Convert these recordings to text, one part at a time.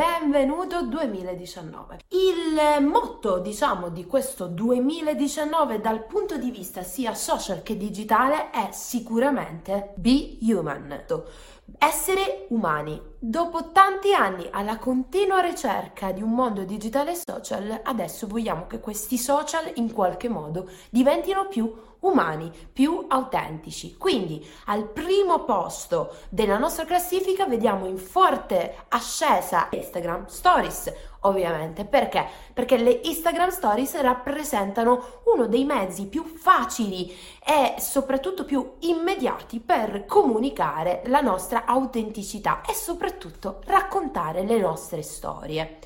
benvenuto 2019. Il motto, diciamo, di questo 2019 dal punto di vista sia social che digitale è sicuramente Be Human. Essere umani. Dopo tanti anni alla continua ricerca di un mondo digitale e social, adesso vogliamo che questi social in qualche modo diventino più umani, più autentici. Quindi al primo posto della nostra classifica vediamo in forte ascesa Instagram Stories, ovviamente. Perché? Perché le Instagram Stories rappresentano uno dei mezzi più facili e soprattutto più immediati per comunicare la nostra autenticità e soprattutto raccontare le nostre storie.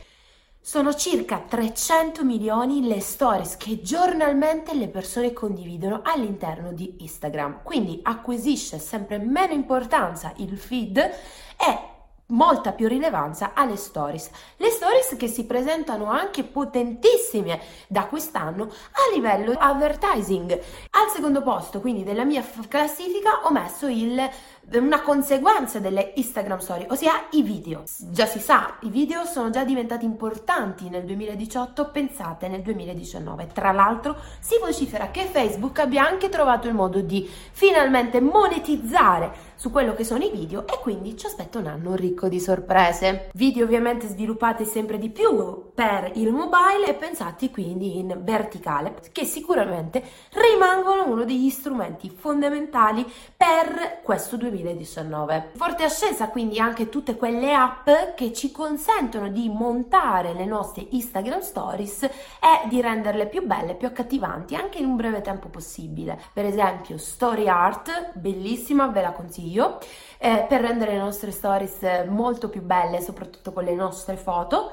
Sono circa 300 milioni le stories che giornalmente le persone condividono all'interno di Instagram, quindi acquisisce sempre meno importanza il feed e molta più rilevanza alle stories. Le stories che si presentano anche potentissime da quest'anno a livello advertising. Al secondo posto, quindi della mia classifica, ho messo il una conseguenza delle Instagram story, ossia i video. Già si sa, i video sono già diventati importanti nel 2018, pensate nel 2019. Tra l'altro si vocifera che Facebook abbia anche trovato il modo di finalmente monetizzare su quello che sono i video e quindi ci aspetta un anno ricco di sorprese. Video ovviamente sviluppati sempre di più per il mobile e pensati quindi in verticale, che sicuramente rimangono uno degli strumenti fondamentali per questo 2019. 2019. Forte ascesa quindi anche tutte quelle app che ci consentono di montare le nostre Instagram stories e di renderle più belle, più accattivanti anche in un breve tempo possibile. Per esempio Story Art, bellissima, ve la consiglio, eh, per rendere le nostre stories molto più belle, soprattutto con le nostre foto.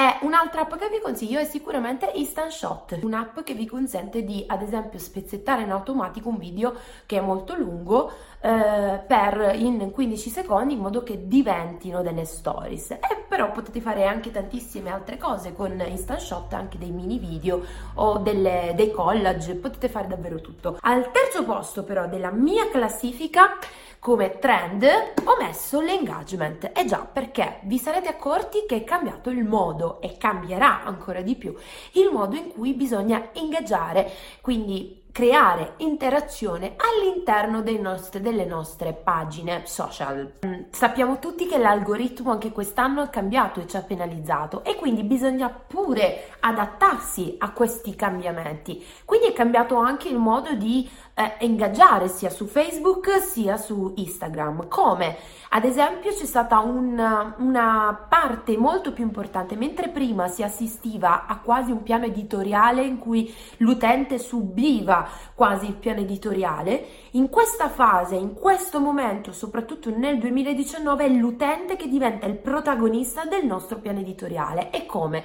E un'altra app che vi consiglio è sicuramente Instant Shot, un'app che vi consente di ad esempio spezzettare in automatico un video che è molto lungo eh, per in 15 secondi in modo che diventino delle stories. E però potete fare anche tantissime altre cose con Instant Shot, anche dei mini video o delle, dei collage, potete fare davvero tutto. Al terzo posto però della mia classifica come trend ho messo l'engagement. E già, perché vi sarete accorti che è cambiato il modo e cambierà ancora di più il modo in cui bisogna ingaggiare, quindi creare interazione all'interno nostri, delle nostre pagine social. Mm, sappiamo tutti che l'algoritmo anche quest'anno è cambiato e ci ha penalizzato e quindi bisogna pure adattarsi a questi cambiamenti. Quindi è cambiato anche il modo di eh, ingaggiare sia su Facebook sia su Instagram. Come? Ad esempio c'è stata una, una parte molto più importante, mentre prima si assistiva a quasi un piano editoriale in cui l'utente subiva quasi il piano editoriale, in questa fase, in questo momento, soprattutto nel 2019, è l'utente che diventa il protagonista del nostro piano editoriale. E come?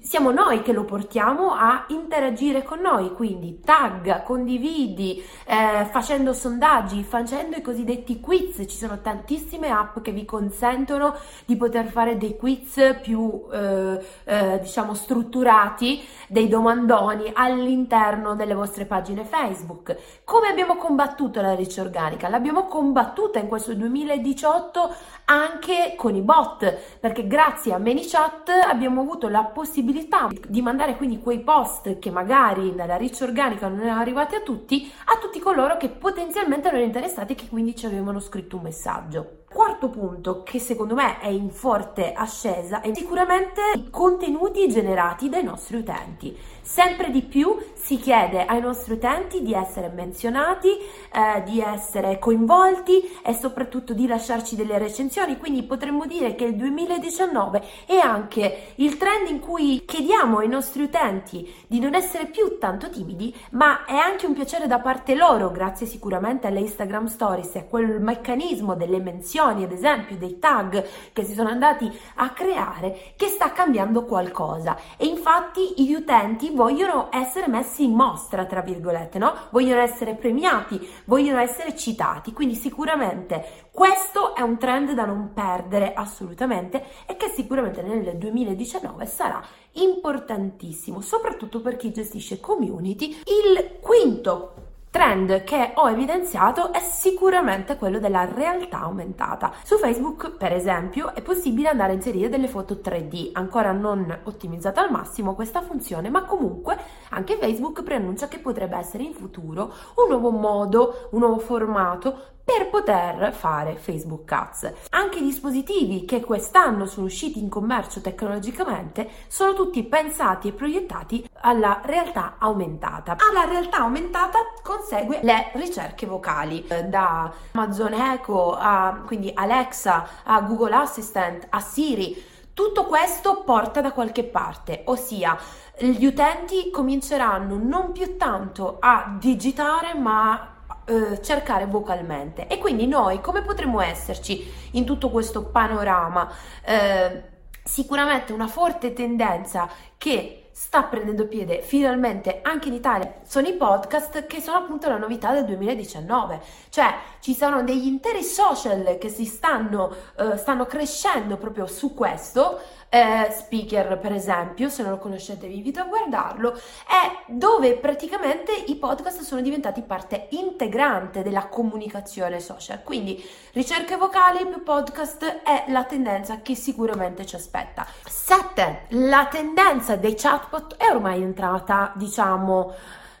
Siamo noi che lo portiamo a interagire con noi, quindi tag, condividi, eh, facendo sondaggi, facendo i cosiddetti quiz, ci sono tantissime app che vi consentono di poter fare dei quiz più eh, eh, diciamo strutturati, dei domandoni all'interno delle vostre pagine Facebook. Come abbiamo combattuto la riccia organica? L'abbiamo combattuta in questo 2018 anche con i bot, perché grazie a ManyChat abbiamo avuto la possibilità possibilità di mandare quindi quei post che magari nella riccia organica non erano arrivati a tutti, a tutti coloro che potenzialmente erano interessati e che quindi ci avevano scritto un messaggio. Quarto punto che secondo me è in forte ascesa è sicuramente i contenuti generati dai nostri utenti. Sempre di più si chiede ai nostri utenti di essere menzionati, eh, di essere coinvolti e soprattutto di lasciarci delle recensioni, quindi potremmo dire che il 2019 è anche il trend in cui chiediamo ai nostri utenti di non essere più tanto timidi, ma è anche un piacere da parte loro, grazie sicuramente alle Instagram Stories e a quel meccanismo delle menzioni funzioni, ad esempio dei tag che si sono andati a creare, che sta cambiando qualcosa. E infatti gli utenti vogliono essere messi in mostra, tra virgolette, no? Vogliono essere premiati, vogliono essere citati. Quindi sicuramente questo è un trend da non perdere assolutamente e che sicuramente nel 2019 sarà importantissimo, soprattutto per chi gestisce community. Il quinto trend che ho evidenziato è sicuramente quello della realtà aumentata. Su Facebook, per esempio, è possibile andare a inserire delle foto 3D, ancora non ottimizzata al massimo questa funzione, ma comunque anche Facebook preannuncia che potrebbe essere in futuro un nuovo modo, un nuovo formato per poter fare Facebook Ads. Anche i dispositivi che quest'anno sono usciti in commercio tecnologicamente sono tutti pensati e proiettati alla realtà aumentata. Alla realtà aumentata consegue le ricerche vocali eh, da Amazon Echo a quindi Alexa a Google Assistant a Siri tutto questo porta da qualche parte, ossia gli utenti cominceranno non più tanto a digitare ma eh, cercare vocalmente e quindi noi come potremmo esserci in tutto questo panorama? Eh, sicuramente una forte tendenza che sta prendendo piede finalmente anche in Italia sono i podcast che sono appunto la novità del 2019 cioè ci sono degli interi social che si stanno, uh, stanno crescendo proprio su questo eh, Speaker per esempio, se non lo conoscete vi invito a guardarlo, è dove praticamente i podcast sono diventati parte integrante della comunicazione social. Quindi ricerche vocali più podcast è la tendenza che sicuramente ci aspetta. 7. La tendenza dei chatbot è ormai entrata, diciamo,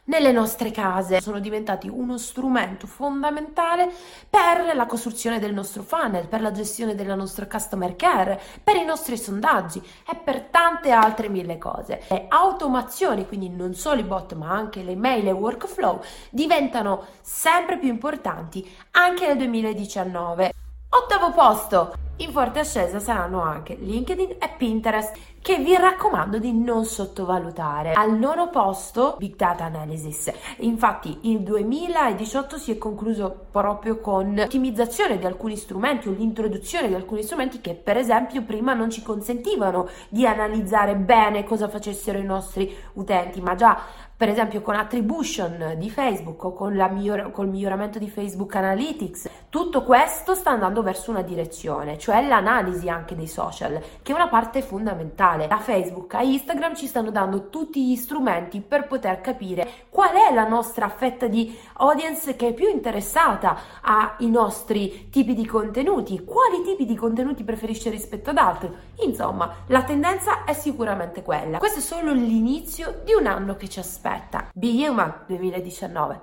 nelle nostre case sono diventati uno strumento fondamentale per la costruzione del nostro funnel, per la gestione della nostra customer care, per i nostri sondaggi e per tante altre mille cose. Le automazioni, quindi non solo i bot ma anche le mail e workflow, diventano sempre più importanti anche nel 2019. Ottavo posto, in forte ascesa saranno anche LinkedIn e Pinterest che vi raccomando di non sottovalutare. Al nono posto Big Data Analysis. Infatti il 2018 si è concluso proprio con l'ottimizzazione di alcuni strumenti o l'introduzione di alcuni strumenti che per esempio prima non ci consentivano di analizzare bene cosa facessero i nostri utenti, ma già per esempio con attribution di Facebook o con, col miglioramento di Facebook Analytics, tutto questo sta andando verso una direzione, cioè l'analisi anche dei social, che è una parte fondamentale. Da Facebook a Instagram ci stanno dando tutti gli strumenti per poter capire qual è la nostra fetta di audience che è più interessata ai nostri tipi di contenuti, quali tipi di contenuti preferisce rispetto ad altri. Insomma, la tendenza è sicuramente quella. Questo è solo l'inizio di un anno che ci aspetta. Be Human 2019.